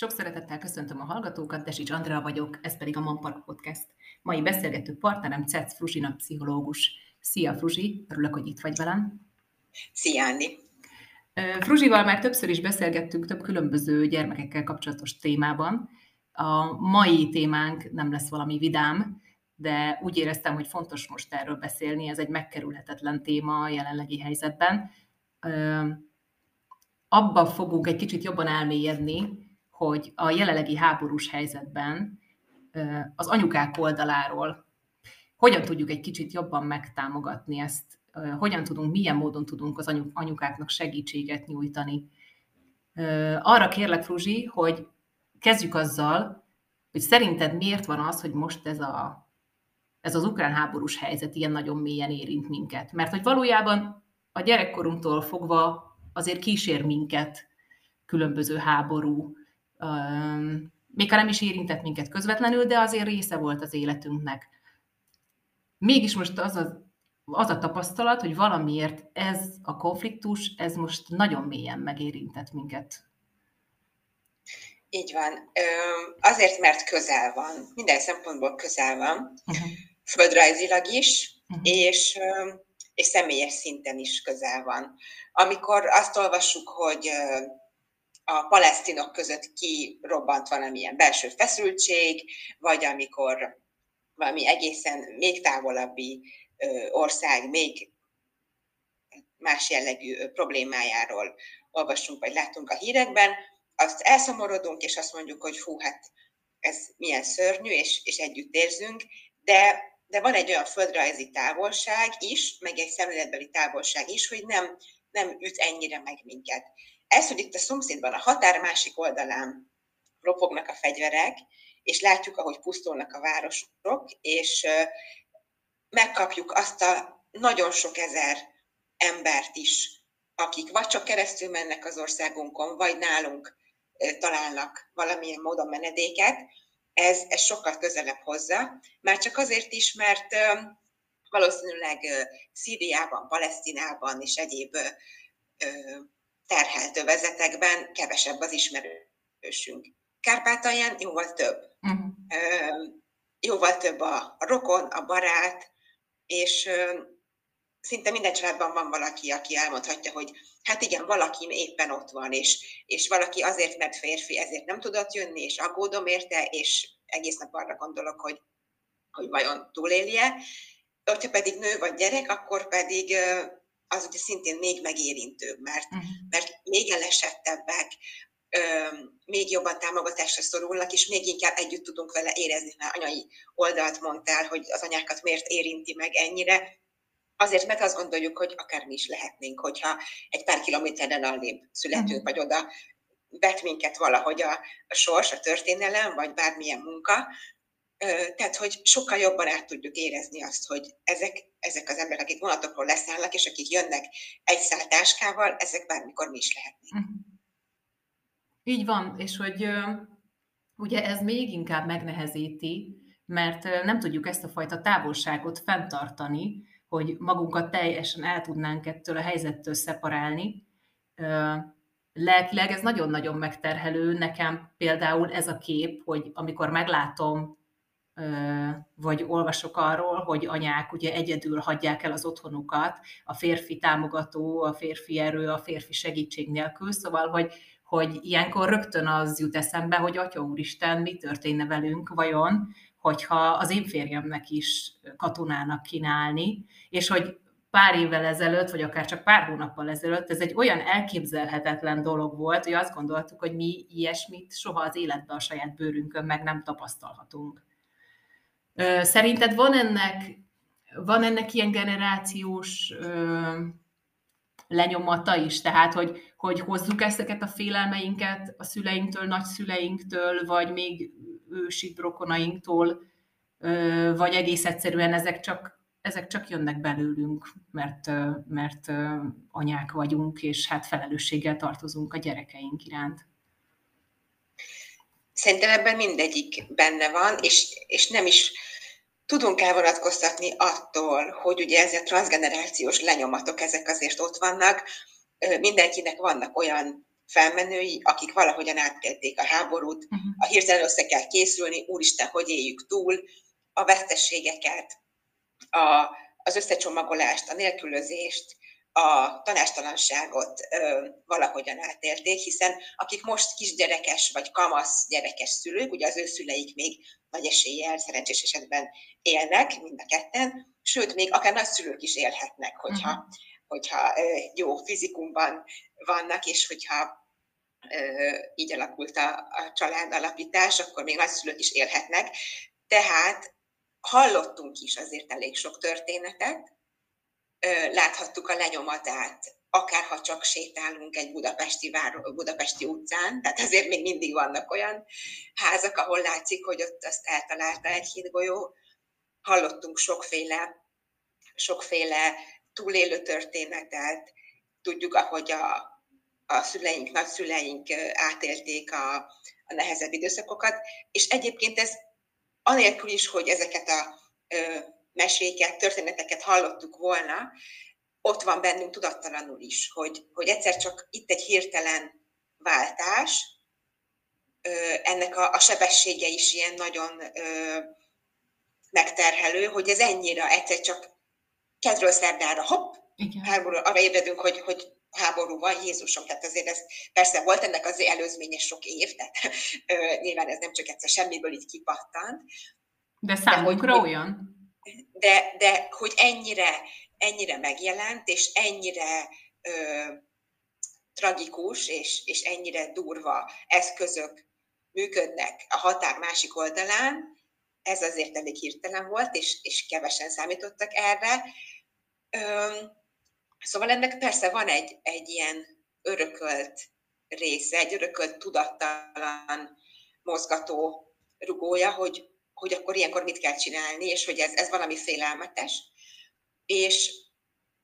Sok szeretettel köszöntöm a hallgatókat, Desics Andrea vagyok, ez pedig a Manpark Podcast. Mai beszélgető partnerem Cec Fruzsina pszichológus. Szia Fruzsi, örülök, hogy itt vagy velem. Szia Andi. Fruzsival már többször is beszélgettünk több különböző gyermekekkel kapcsolatos témában. A mai témánk nem lesz valami vidám, de úgy éreztem, hogy fontos most erről beszélni, ez egy megkerülhetetlen téma a jelenlegi helyzetben. Abba fogunk egy kicsit jobban elmélyedni, hogy a jelenlegi háborús helyzetben az anyukák oldaláról hogyan tudjuk egy kicsit jobban megtámogatni ezt, hogyan tudunk, milyen módon tudunk az anyukáknak segítséget nyújtani. Arra kérlek, Fruzsi, hogy kezdjük azzal, hogy szerinted miért van az, hogy most ez, a, ez az ukrán háborús helyzet ilyen nagyon mélyen érint minket. Mert hogy valójában a gyerekkorunktól fogva azért kísér minket különböző háború, még ha nem is érintett minket közvetlenül, de azért része volt az életünknek. Mégis most az a, az a tapasztalat, hogy valamiért ez a konfliktus, ez most nagyon mélyen megérintett minket. Így van. Azért, mert közel van. Minden szempontból közel van. Uh-huh. Földrajzilag is, uh-huh. és, és személyes szinten is közel van. Amikor azt olvassuk, hogy a palesztinok között kirobbant valamilyen belső feszültség, vagy amikor valami egészen még távolabbi ország, még más jellegű problémájáról olvasunk, vagy látunk a hírekben, azt elszomorodunk, és azt mondjuk, hogy hú, hát ez milyen szörnyű, és, és együtt érzünk, de, de van egy olyan földrajzi távolság is, meg egy szemléletbeli távolság is, hogy nem, nem üt ennyire meg minket. Ez, hogy itt a szomszédban, a határ másik oldalán ropognak a fegyverek, és látjuk, ahogy pusztulnak a városok, és megkapjuk azt a nagyon sok ezer embert is, akik vagy csak keresztül mennek az országunkon, vagy nálunk találnak valamilyen módon menedéket, ez, ez sokkal közelebb hozza, már csak azért is, mert valószínűleg Szíriában, Palesztinában és egyéb terhelt övezetekben kevesebb az ismerősünk. Kárpátalján jóval több. Uh-huh. Jóval több a rokon, a barát, és szinte minden családban van valaki, aki elmondhatja, hogy hát igen, valaki éppen ott van, és, és valaki azért, mert férfi, ezért nem tudott jönni, és aggódom érte, és egész nap arra gondolok, hogy, hogy vajon túlélje. Hogyha pedig nő vagy gyerek, akkor pedig az ugye szintén még megérintőbb, mert, uh-huh. mert még elesettebbek, még jobban támogatásra szorulnak, és még inkább együtt tudunk vele érezni, mert anyai oldalt mondtál, hogy az anyákat miért érinti meg ennyire, Azért, mert azt gondoljuk, hogy akár mi is lehetnénk, hogyha egy pár kilométeren allébb születünk, uh-huh. vagy oda vet minket valahogy a, a sors, a történelem, vagy bármilyen munka, tehát, hogy sokkal jobban át tudjuk érezni azt, hogy ezek, ezek az emberek, akik vonatokról leszállnak, és akik jönnek egy szál táskával, ezek bármikor mi is lehetnénk. Mhm. Így van, és hogy ugye ez még inkább megnehezíti, mert nem tudjuk ezt a fajta távolságot fenntartani, hogy magunkat teljesen el tudnánk ettől a helyzettől szeparálni. Lelkileg ez nagyon-nagyon megterhelő. Nekem például ez a kép, hogy amikor meglátom vagy olvasok arról, hogy anyák ugye egyedül hagyják el az otthonukat, a férfi támogató, a férfi erő, a férfi segítség nélkül, szóval, hogy, hogy ilyenkor rögtön az jut eszembe, hogy Atya Úristen, mi történne velünk vajon, hogyha az én férjemnek is katonának kínálni, és hogy pár évvel ezelőtt, vagy akár csak pár hónappal ezelőtt, ez egy olyan elképzelhetetlen dolog volt, hogy azt gondoltuk, hogy mi ilyesmit soha az életben a saját bőrünkön meg nem tapasztalhatunk. Szerinted van ennek, van ennek ilyen generációs lenyomata is, tehát hogy, hogy hozzuk ezeket a félelmeinket a szüleinktől, nagyszüleinktől, vagy még ősi rokonainktól, vagy egész egyszerűen ezek csak, ezek csak jönnek belőlünk, mert, mert anyák vagyunk, és hát felelősséggel tartozunk a gyerekeink iránt. Szerintem ebben mindegyik benne van, és, és nem is tudunk elvonatkoztatni attól, hogy ugye ezek transgenerációs lenyomatok, ezek azért ott vannak, mindenkinek vannak olyan felmenői, akik valahogyan átkelték a háborút, uh-huh. a hirtelen össze kell készülni, úristen, hogy éljük túl, a vesztességeket, a, az összecsomagolást, a nélkülözést, a tanástalanságot ö, valahogyan átélték, hiszen akik most kisgyerekes vagy kamasz gyerekes szülők, ugye az ő szüleik még nagy eséllyel, szerencsés esetben élnek, mind a ketten, sőt, még akár nagyszülők is élhetnek, hogyha, uh-huh. hogyha ö, jó fizikumban vannak, és hogyha ö, így alakult a, a család alapítás, akkor még nagyszülők is élhetnek. Tehát hallottunk is azért elég sok történetet, láthattuk a lenyomatát, akár ha csak sétálunk egy budapesti, vár, budapesti utcán, tehát azért még mindig vannak olyan házak, ahol látszik, hogy ott azt eltalálta egy hídgolyó. Hallottunk sokféle, sokféle túlélő történetet, tudjuk, ahogy a, a szüleink, nagyszüleink átélték a, a nehezebb időszakokat, és egyébként ez anélkül is, hogy ezeket a meséket, történeteket hallottuk volna, ott van bennünk tudattalanul is, hogy, hogy egyszer csak itt egy hirtelen váltás, ennek a, a sebessége is ilyen nagyon ö, megterhelő, hogy ez ennyire egyszer csak kedről szerdára, hopp, háború, arra ébredünk, hogy, hogy háború van, Jézusom, tehát azért ez persze volt ennek az előzménye sok év, tehát ö, nyilván ez nem csak egyszer semmiből így kipattant. De számunkra de, hogy, olyan? De, de hogy ennyire, ennyire megjelent, és ennyire ö, tragikus, és, és ennyire durva eszközök működnek a határ másik oldalán, ez azért elég hirtelen volt, és, és kevesen számítottak erre. Ö, szóval ennek persze van egy, egy ilyen örökölt része, egy örökölt tudattalan mozgató rugója, hogy, hogy akkor ilyenkor mit kell csinálni, és hogy ez, ez valami félelmetes. És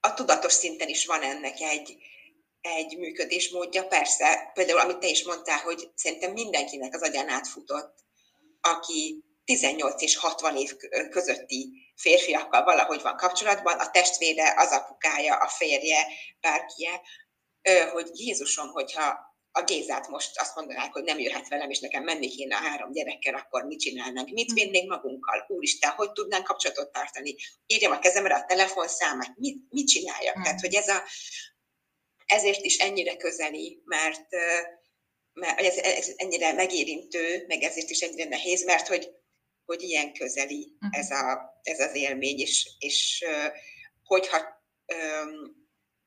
a tudatos szinten is van ennek egy, egy működésmódja, persze, például amit te is mondtál, hogy szerintem mindenkinek az agyán átfutott, aki 18 és 60 év közötti férfiakkal valahogy van kapcsolatban, a testvére, az apukája, a férje, bárkie, hogy Jézusom, hogyha a Gézát most azt mondanák, hogy nem jöhet velem, és nekem menni kéne a három gyerekkel, akkor mit csinálnánk? Mit hm. vinnénk magunkkal? Úristen, hogy tudnánk kapcsolatot tartani? Írjam a kezemre a telefonszámát, mit, mit csináljak? Mm. Tehát, hogy ez a, ezért is ennyire közeli, mert, mert ez, ez ennyire megérintő, meg ezért is ennyire nehéz, mert hogy, hogy ilyen közeli mm. ez, a, ez az élmény, és, és hogyha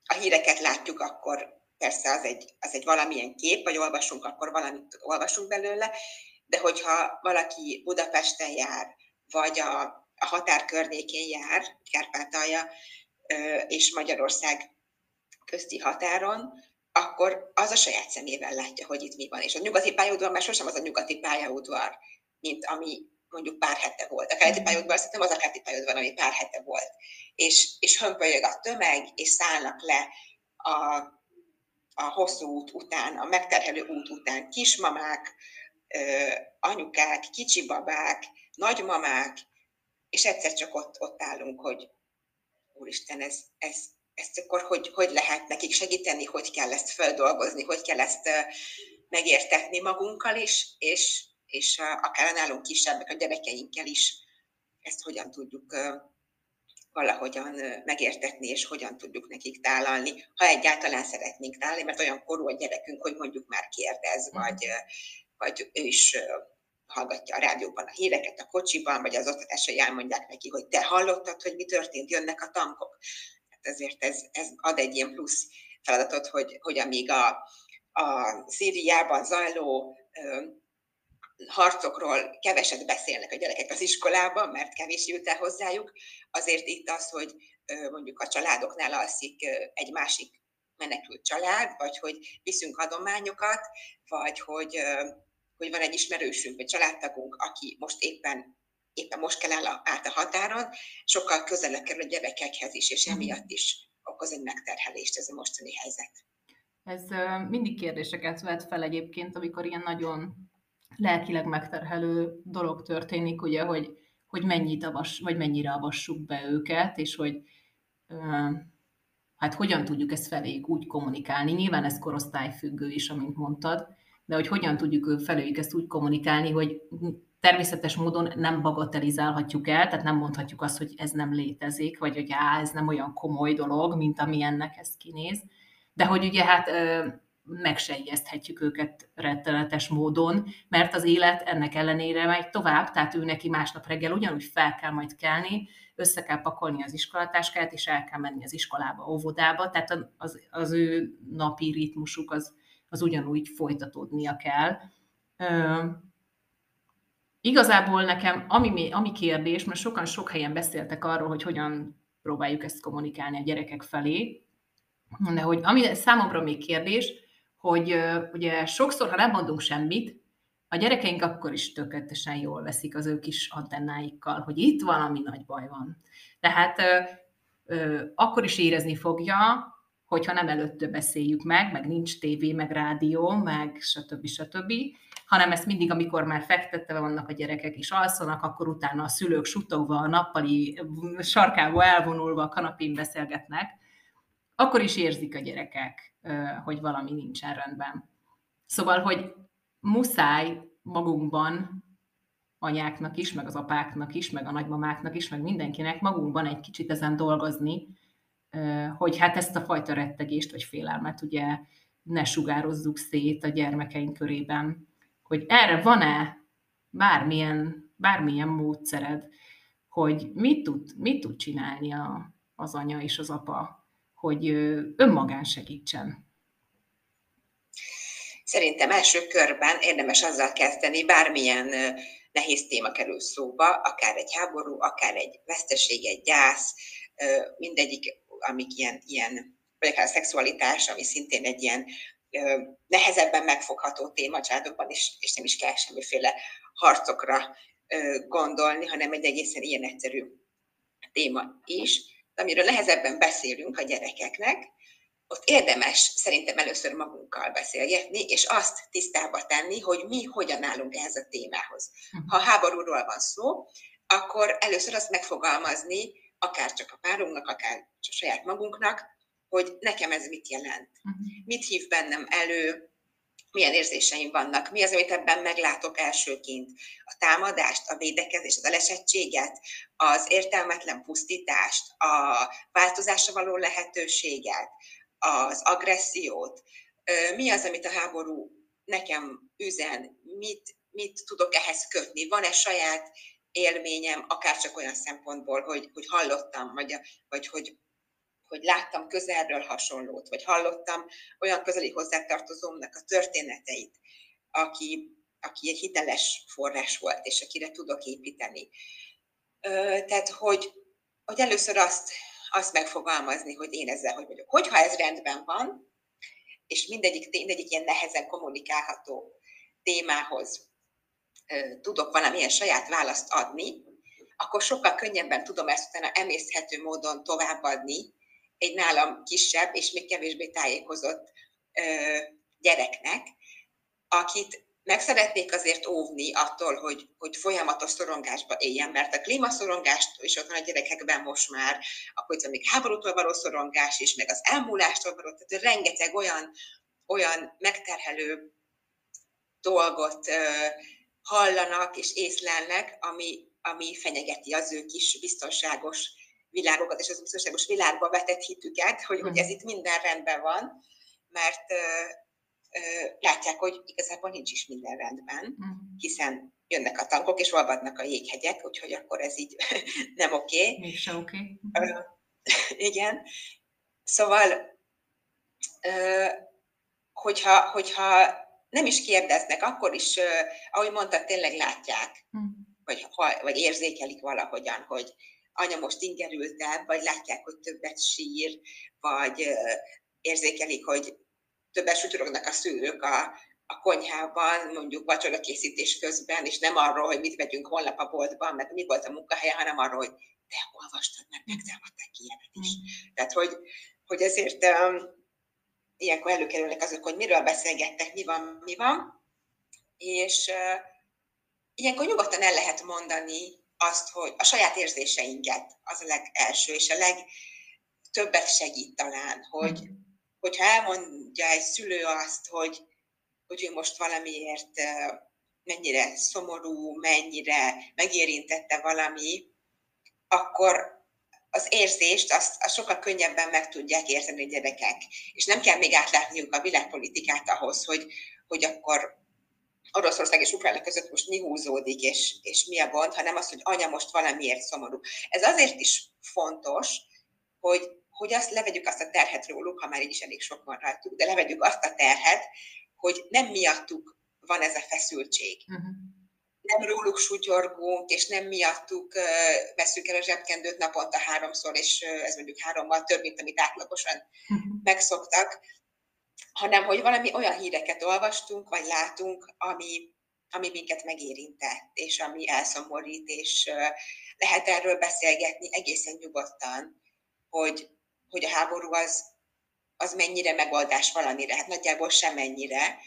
a híreket látjuk, akkor persze az egy, az egy valamilyen kép, vagy olvasunk, akkor valamit olvasunk belőle, de hogyha valaki Budapesten jár, vagy a, a határ környékén jár, Kárpátalja és Magyarország közti határon, akkor az a saját szemével látja, hogy itt mi van. És a nyugati pályaudvar már sosem az a nyugati pályaudvar, mint ami mondjuk pár hete volt. A keleti pályaudvar szerintem az a keleti pályaudvar, ami pár hete volt. És, és hömpölyög a tömeg, és szállnak le a a hosszú út után, a megterhelő út után. Kismamák, anyukák, kicsi babák, nagymamák, és egyszer csak ott, ott állunk, hogy úristen, ez, ez, ezt akkor hogy, hogy lehet nekik segíteni, hogy kell ezt feldolgozni, hogy kell ezt megértetni magunkkal is, és, és akár nálunk kisebbek a gyerekeinkkel is ezt hogyan tudjuk valahogyan megértetni, és hogyan tudjuk nekik tálalni, ha egyáltalán szeretnénk tálalni, mert olyan korú a gyerekünk, hogy mondjuk már kérdez, mhm. vagy, vagy ő is hallgatja a rádióban a híreket a kocsiban, vagy az oktatásai elmondják neki, hogy te hallottad, hogy mi történt, jönnek a tankok. Hát ezért ez, ez ad egy ilyen plusz feladatot, hogy, hogy amíg a, a Szíriában zajló harcokról keveset beszélnek a gyerekek az iskolában, mert kevés jut el hozzájuk, azért itt az, hogy mondjuk a családoknál alszik egy másik menekült család, vagy hogy viszünk adományokat, vagy hogy, hogy van egy ismerősünk, vagy családtagunk, aki most éppen éppen most kell el át a határon, sokkal közelebb kerül a gyerekekhez is, és emiatt is okoz egy megterhelést ez a mostani helyzet. Ez mindig kérdéseket vet fel egyébként, amikor ilyen nagyon lelkileg megterhelő dolog történik, ugye, hogy, hogy mennyit avas, vagy mennyire avassuk be őket, és hogy hát hogyan tudjuk ezt feléjük úgy kommunikálni. Nyilván ez korosztályfüggő is, amint mondtad, de hogy hogyan tudjuk feléjük ezt úgy kommunikálni, hogy természetes módon nem bagatelizálhatjuk el, tehát nem mondhatjuk azt, hogy ez nem létezik, vagy hogy á, ez nem olyan komoly dolog, mint ami ennek ez kinéz. De hogy ugye hát meg se ijeszthetjük őket rettenetes módon, mert az élet ennek ellenére megy tovább, tehát ő neki másnap reggel ugyanúgy fel kell majd kelni, össze kell pakolni az iskolatáskát, és el kell menni az iskolába, óvodába, tehát az, az ő napi ritmusuk az, az ugyanúgy folytatódnia kell. Ö, igazából nekem, ami, ami kérdés, mert sokan sok helyen beszéltek arról, hogy hogyan próbáljuk ezt kommunikálni a gyerekek felé, de hogy ami számomra még kérdés, hogy ugye sokszor, ha nem mondunk semmit, a gyerekeink akkor is tökéletesen jól veszik az ő kis antennáikkal, hogy itt valami nagy baj van. Tehát ö, ö, akkor is érezni fogja, hogyha nem előtte beszéljük meg, meg nincs tévé, meg rádió, meg stb. stb., hanem ezt mindig, amikor már fektetve vannak a gyerekek és alszanak, akkor utána a szülők sutogva, a nappali sarkába elvonulva a kanapén beszélgetnek, akkor is érzik a gyerekek, hogy valami nincsen rendben. Szóval, hogy muszáj magunkban, anyáknak is, meg az apáknak is, meg a nagymamáknak is, meg mindenkinek magunkban egy kicsit ezen dolgozni, hogy hát ezt a fajta rettegést vagy félelmet ugye ne sugározzuk szét a gyermekeink körében. Hogy erre van-e bármilyen, bármilyen módszered, hogy mit tud, mit tud csinálni a, az anya és az apa, hogy önmagán segítsen? Szerintem első körben érdemes azzal kezdeni, bármilyen nehéz téma kerül szóba, akár egy háború, akár egy veszteség, egy gyász, mindegyik, amik ilyen, ilyen vagy akár a szexualitás, ami szintén egy ilyen nehezebben megfogható téma családokban, és, és nem is kell semmiféle harcokra gondolni, hanem egy egészen ilyen egyszerű téma is, amiről nehezebben beszélünk a gyerekeknek, ott érdemes szerintem először magunkkal beszélgetni, és azt tisztába tenni, hogy mi hogyan állunk ehhez a témához. Mhm. Ha háborúról van szó, akkor először azt megfogalmazni, akár csak a párunknak, akár csak saját magunknak, hogy nekem ez mit jelent, mhm. mit hív bennem elő, milyen érzéseim vannak, mi az, amit ebben meglátok elsőként. A támadást, a védekezést, az elesettséget, az értelmetlen pusztítást, a változásra való lehetőséget, az agressziót, mi az, amit a háború nekem üzen, mit, mit tudok ehhez kötni, van-e saját élményem, akár csak olyan szempontból, hogy, hogy hallottam, vagy, vagy hogy, hogy láttam közelről hasonlót, vagy hallottam olyan közeli hozzátartozómnak a történeteit, aki, aki egy hiteles forrás volt, és akire tudok építeni. Tehát, hogy, hogy először azt azt megfogalmazni, hogy én ezzel hogy vagyok. Hogyha ez rendben van, és mindegyik, mindegyik ilyen nehezen kommunikálható témához tudok valamilyen saját választ adni, akkor sokkal könnyebben tudom ezt utána emészhető módon továbbadni egy nálam kisebb és még kevésbé tájékozott gyereknek, akit meg szeretnék azért óvni attól, hogy, hogy folyamatos szorongásba éljen, mert a klímaszorongást is ott van a gyerekekben most már, akkor itt van még háborútól való szorongás is, meg az elmúlástól való, tehát rengeteg olyan, olyan megterhelő dolgot uh, hallanak és észlelnek, ami, ami fenyegeti az ő kis biztonságos világokat és az biztonságos világba vetett hitüket, hogy, hogy ez itt minden rendben van, mert látják, hogy igazából nincs is minden rendben, mm. hiszen jönnek a tankok, és olvadnak a jéghegyek, úgyhogy akkor ez így nem oké. Okay. Mégse oké. Okay. Igen. Szóval, hogyha, hogyha nem is kérdeznek, akkor is, ahogy mondtad, tényleg látják, vagy, vagy érzékelik valahogyan, hogy anya most ingerültebb, vagy látják, hogy többet sír, vagy érzékelik, hogy többet sutyorognak a szülők a, a konyhában, mondjuk vacsora készítés közben, és nem arról, hogy mit vegyünk holnap a boltban, meg mi volt a munkahelye, hanem arról, hogy te olvastad, meg megtámadták ilyenet is. Mm. Tehát, hogy, hogy ezért um, ilyenkor előkerülnek azok, hogy miről beszélgettek, mi van, mi van, és uh, ilyenkor nyugodtan el lehet mondani azt, hogy a saját érzéseinket az a legelső, és a leg, többet segít talán, hogy, mm. hogyha elmondja egy szülő azt, hogy, hogy ő most valamiért mennyire szomorú, mennyire megérintette valami, akkor az érzést azt, azt sokkal könnyebben meg tudják érteni a gyerekek. És nem kell még átlátniuk a világpolitikát ahhoz, hogy, hogy akkor Oroszország és Ukrajna között most mi húzódik, és, és mi a gond, hanem az, hogy anya most valamiért szomorú. Ez azért is fontos, hogy, hogy azt levegyük azt a terhet róluk, ha már így is elég sok van rajtuk, de levegyük azt a terhet, hogy nem miattuk van ez a feszültség. Uh-huh. Nem róluk sutyorgunk, és nem miattuk uh, veszük el a zsebkendőt naponta háromszor, és uh, ez mondjuk hárommal több, mint amit átlagosan uh-huh. megszoktak, hanem hogy valami olyan híreket olvastunk, vagy látunk, ami, ami minket megérintett, és ami elszomorít, és lehet erről beszélgetni egészen nyugodtan, hogy, hogy a háború az, az mennyire megoldás valamire, hát nagyjából semennyire,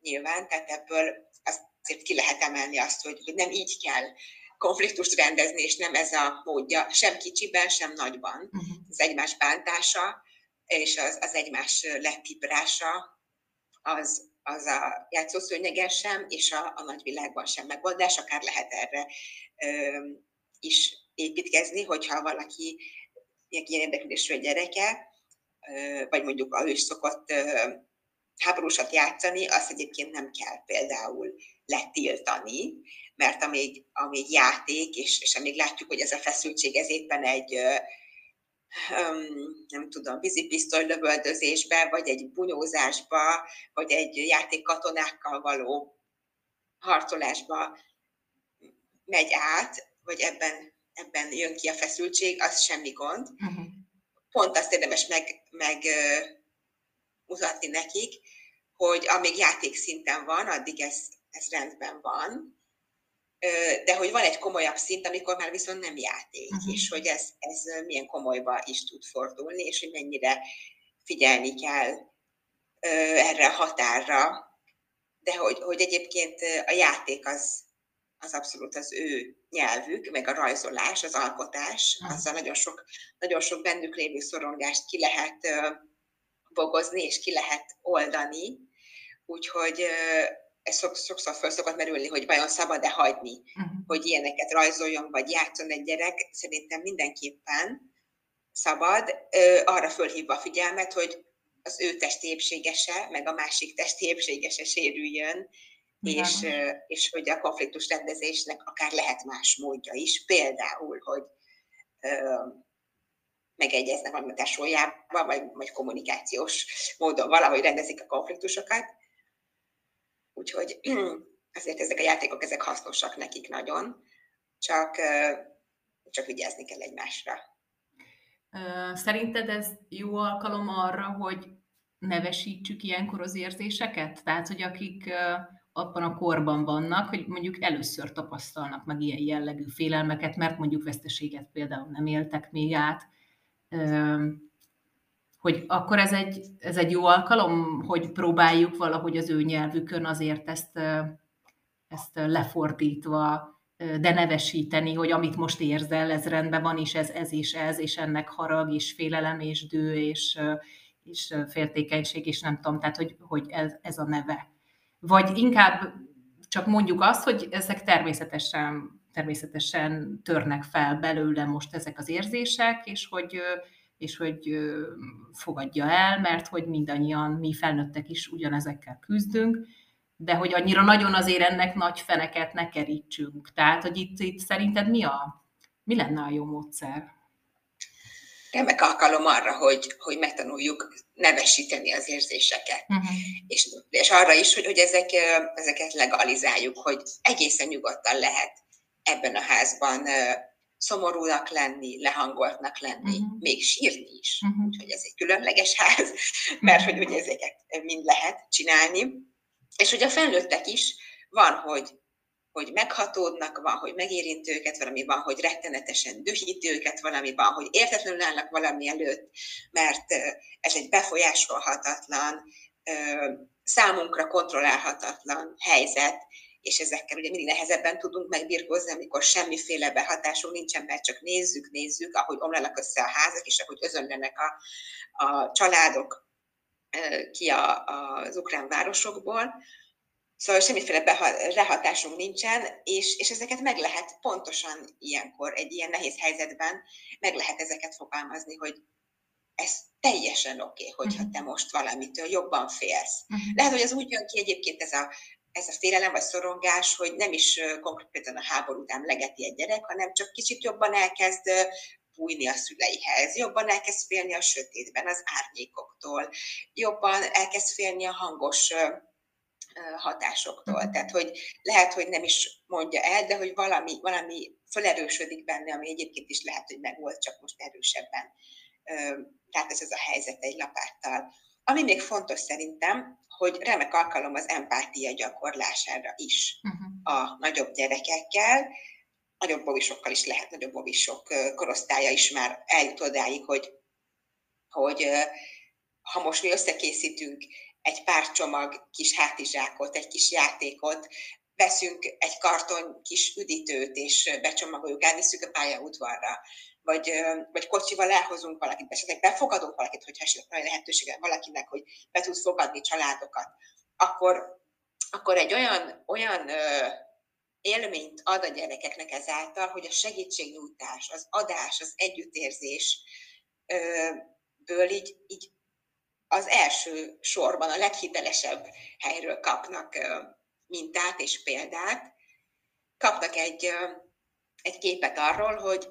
nyilván, tehát ebből azért ki lehet emelni azt, hogy, hogy nem így kell konfliktust rendezni, és nem ez a módja, sem kicsiben, sem nagyban. Uh-huh. Az egymás bántása, és az, az egymás letiprása, az, az a játszószőnyegen sem, és a, a nagyvilágban sem megoldás, akár lehet erre ö, is építkezni, hogyha valaki ilyen érdeklődésű gyereke, ö, vagy mondjuk ő is szokott ö, háborúsat játszani, azt egyébként nem kell például letiltani, mert amíg, amíg játék, és, és amíg látjuk, hogy ez a feszültség, ez éppen egy nem tudom, vízipisztoly lövöldözésbe, vagy egy bunyózásba, vagy egy játék katonákkal való harcolásba megy át, vagy ebben, ebben jön ki a feszültség, az semmi gond. Uh-huh. Pont azt érdemes meg, meg mutatni nekik, hogy amíg játék szinten van, addig ez, ez rendben van, de hogy van egy komolyabb szint, amikor már viszont nem játék, uh-huh. és hogy ez, ez milyen komolyba is tud fordulni, és hogy mennyire figyelni kell erre a határra, de hogy, hogy egyébként a játék az, az abszolút az ő nyelvük, meg a rajzolás, az alkotás, uh-huh. azzal nagyon sok, nagyon sok bennük lévő szorongást ki lehet bogozni, és ki lehet oldani. Úgyhogy ez sokszor föl szokott merülni, hogy vajon szabad-e hagyni, uh-huh. hogy ilyeneket rajzoljon, vagy játszon egy gyerek. Szerintem mindenképpen szabad, arra fölhívva a figyelmet, hogy az ő testi épségese, meg a másik testi épségese sérüljön, és, és hogy a konfliktus rendezésnek akár lehet más módja is, például, hogy megegyeznek valami tesójával, vagy, vagy kommunikációs módon valahogy rendezik a konfliktusokat. Úgyhogy azért ezek a játékok, ezek hasznosak nekik nagyon, csak, csak vigyázni kell egymásra. Szerinted ez jó alkalom arra, hogy nevesítsük ilyenkor az érzéseket? Tehát, hogy akik abban a korban vannak, hogy mondjuk először tapasztalnak meg ilyen jellegű félelmeket, mert mondjuk veszteséget például nem éltek még át, hogy akkor ez egy, ez egy jó alkalom, hogy próbáljuk valahogy az ő nyelvükön azért ezt, ezt lefordítva, de nevesíteni, hogy amit most érzel, ez rendben van, és ez, ez és ez, és ennek harag, és félelem, és dő, és, és féltékenység, és nem tudom, tehát hogy, hogy ez, ez a neve. Vagy inkább csak mondjuk azt, hogy ezek természetesen természetesen törnek fel belőle most ezek az érzések, és hogy, és hogy fogadja el, mert hogy mindannyian mi felnőttek is ugyanezekkel küzdünk, de hogy annyira nagyon azért ennek nagy feneket ne kerítsünk. Tehát, hogy itt, itt szerinted mi, a, mi lenne a jó módszer? remek alkalom arra, hogy, hogy megtanuljuk nevesíteni az érzéseket. Uh-huh. És, és arra is, hogy, hogy ezek, ezeket legalizáljuk, hogy egészen nyugodtan lehet ebben a házban szomorúnak lenni, lehangoltnak lenni, uh-huh. még sírni is. Uh-huh. Úgyhogy ez egy különleges ház, mert hogy ugye ezeket mind lehet csinálni. És hogy a felnőttek is van, hogy, hogy meghatódnak, van, hogy megérint őket, valami van, hogy rettenetesen dühít őket, valami van, hogy értetlenül állnak valami előtt, mert ez egy befolyásolhatatlan, számunkra kontrollálhatatlan helyzet, és ezekkel ugye mindig nehezebben tudunk megbirkózni, amikor semmiféle behatásunk nincsen, mert csak nézzük, nézzük, ahogy omlanak össze a házak, és ahogy özönlenek a, a családok ki a, az ukrán városokból. Szóval semmiféle rehatásunk nincsen, és, és ezeket meg lehet pontosan ilyenkor, egy ilyen nehéz helyzetben, meg lehet ezeket fogalmazni, hogy ez teljesen oké, okay, hogyha mhm. te most valamitől jobban félsz. Uh-huh. Lehet, hogy az úgy jön ki egyébként ez a, ez a félelem vagy szorongás, hogy nem is konkrétan a háború után legeti egy gyerek, hanem csak kicsit jobban elkezd bújni a szüleihez, jobban elkezd félni a sötétben, az árnyékoktól, jobban elkezd félni a hangos hatásoktól. Mhm. Tehát, hogy lehet, hogy nem is mondja el, de hogy valami, valami felerősödik benne, ami egyébként is lehet, hogy megvolt, csak most erősebben. Tehát ez az a helyzet egy lapáttal. Ami még fontos szerintem, hogy remek alkalom az empátia gyakorlására is uh-huh. a nagyobb gyerekekkel, nagyobb bovisokkal is lehet, nagyobb bovisok korosztálya is már eljut odáig, hogy, hogy ha most mi összekészítünk egy pár csomag kis hátizsákot, egy kis játékot, veszünk egy karton kis üdítőt, és becsomagoljuk, elviszük a pályaudvarra, vagy, vagy kocsival elhozunk valakit, esetleg befogadunk valakit, hogyha esetleg van lehetősége valakinek, hogy be tud fogadni családokat, akkor, akkor egy olyan, olyan élményt ad a gyerekeknek ezáltal, hogy a segítségnyújtás, az adás, az együttérzés ből így, így az első sorban, a leghitelesebb helyről kapnak mintát és példát, kapnak egy, egy képet arról, hogy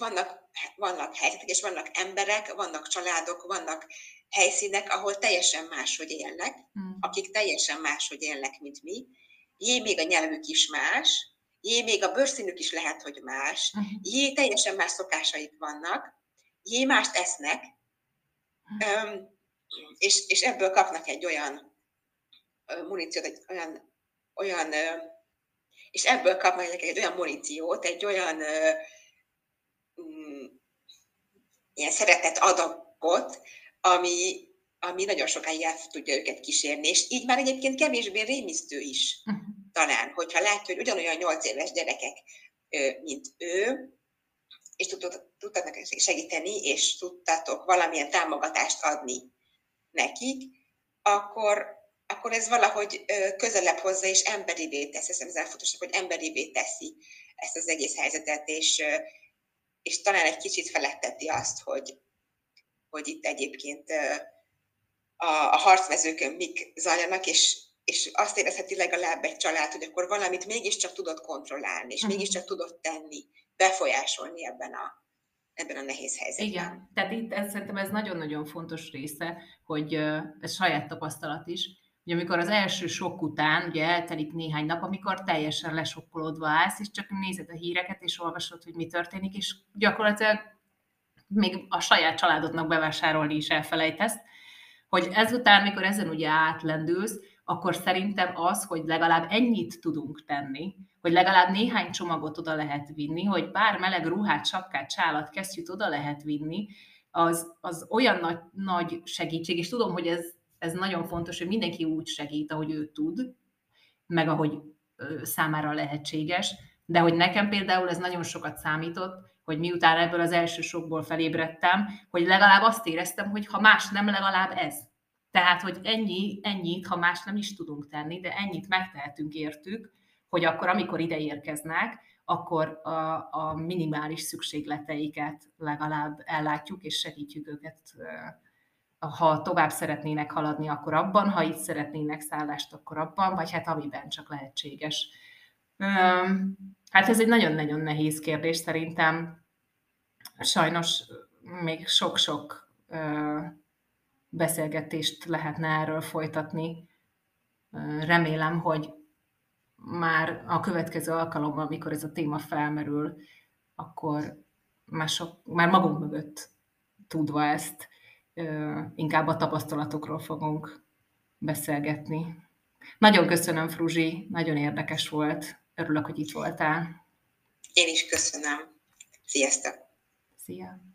vannak, vannak helyzetek, és vannak emberek, vannak családok, vannak helyszínek, ahol teljesen máshogy élnek, mm. akik teljesen máshogy élnek, mint mi. Jé, még a nyelvük is más, jé, még a bőrszínük is lehet, hogy más, mm. jé, teljesen más szokásaik vannak, jé, mást esznek, mm. és, és ebből kapnak egy olyan muníciót, egy olyan, olyan és ebből kapnak egy olyan muníciót, egy olyan ilyen szeretett adagot, ami, ami nagyon sokáig el tudja őket kísérni, és így már egyébként kevésbé rémisztő is uh-huh. talán, hogyha látja, hogy ugyanolyan nyolc éves gyerekek, mint ő, és tudtak segíteni, és tudtatok valamilyen támogatást adni nekik, akkor, akkor ez valahogy közelebb hozza, és emberivé teszi. Hiszem, ez elfontosabb, hogy emberivé teszi ezt az egész helyzetet, és, és talán egy kicsit feletteti azt, hogy, hogy itt egyébként a, a harcmezőkön mik zajlanak, és, és azt érezheti legalább egy család, hogy akkor valamit mégiscsak tudott kontrollálni, és uh-huh. mégiscsak tudott tenni, befolyásolni ebben a, ebben a nehéz helyzetben. Igen, tehát itt ez, szerintem ez nagyon-nagyon fontos része, hogy ez saját tapasztalat is, hogy amikor az első sok után, ugye eltelik néhány nap, amikor teljesen lesokkolódva állsz, és csak nézed a híreket, és olvasod, hogy mi történik, és gyakorlatilag még a saját családodnak bevásárolni is elfelejtesz, hogy ezután, mikor ezen ugye átlendülsz, akkor szerintem az, hogy legalább ennyit tudunk tenni, hogy legalább néhány csomagot oda lehet vinni, hogy bár meleg ruhát, sapkát, csálat, kesztyűt oda lehet vinni, az, az olyan nagy, nagy segítség, és tudom, hogy ez ez nagyon fontos, hogy mindenki úgy segít, ahogy ő tud, meg ahogy számára lehetséges, de hogy nekem például ez nagyon sokat számított, hogy miután ebből az első sokból felébredtem, hogy legalább azt éreztem, hogy ha más nem, legalább ez. Tehát, hogy ennyi, ennyit, ha más nem is tudunk tenni, de ennyit megtehetünk értük, hogy akkor, amikor ide érkeznek, akkor a, a minimális szükségleteiket legalább ellátjuk, és segítjük őket ha tovább szeretnének haladni, akkor abban, ha itt szeretnének szállást, akkor abban, vagy hát amiben csak lehetséges. Hát ez egy nagyon-nagyon nehéz kérdés szerintem. Sajnos még sok-sok beszélgetést lehetne erről folytatni. Remélem, hogy már a következő alkalommal, amikor ez a téma felmerül, akkor már, sok, már magunk mögött tudva ezt, inkább a tapasztalatokról fogunk beszélgetni. Nagyon köszönöm, Fruzsi, nagyon érdekes volt. Örülök, hogy itt voltál. Én is köszönöm. Sziasztok! Szia!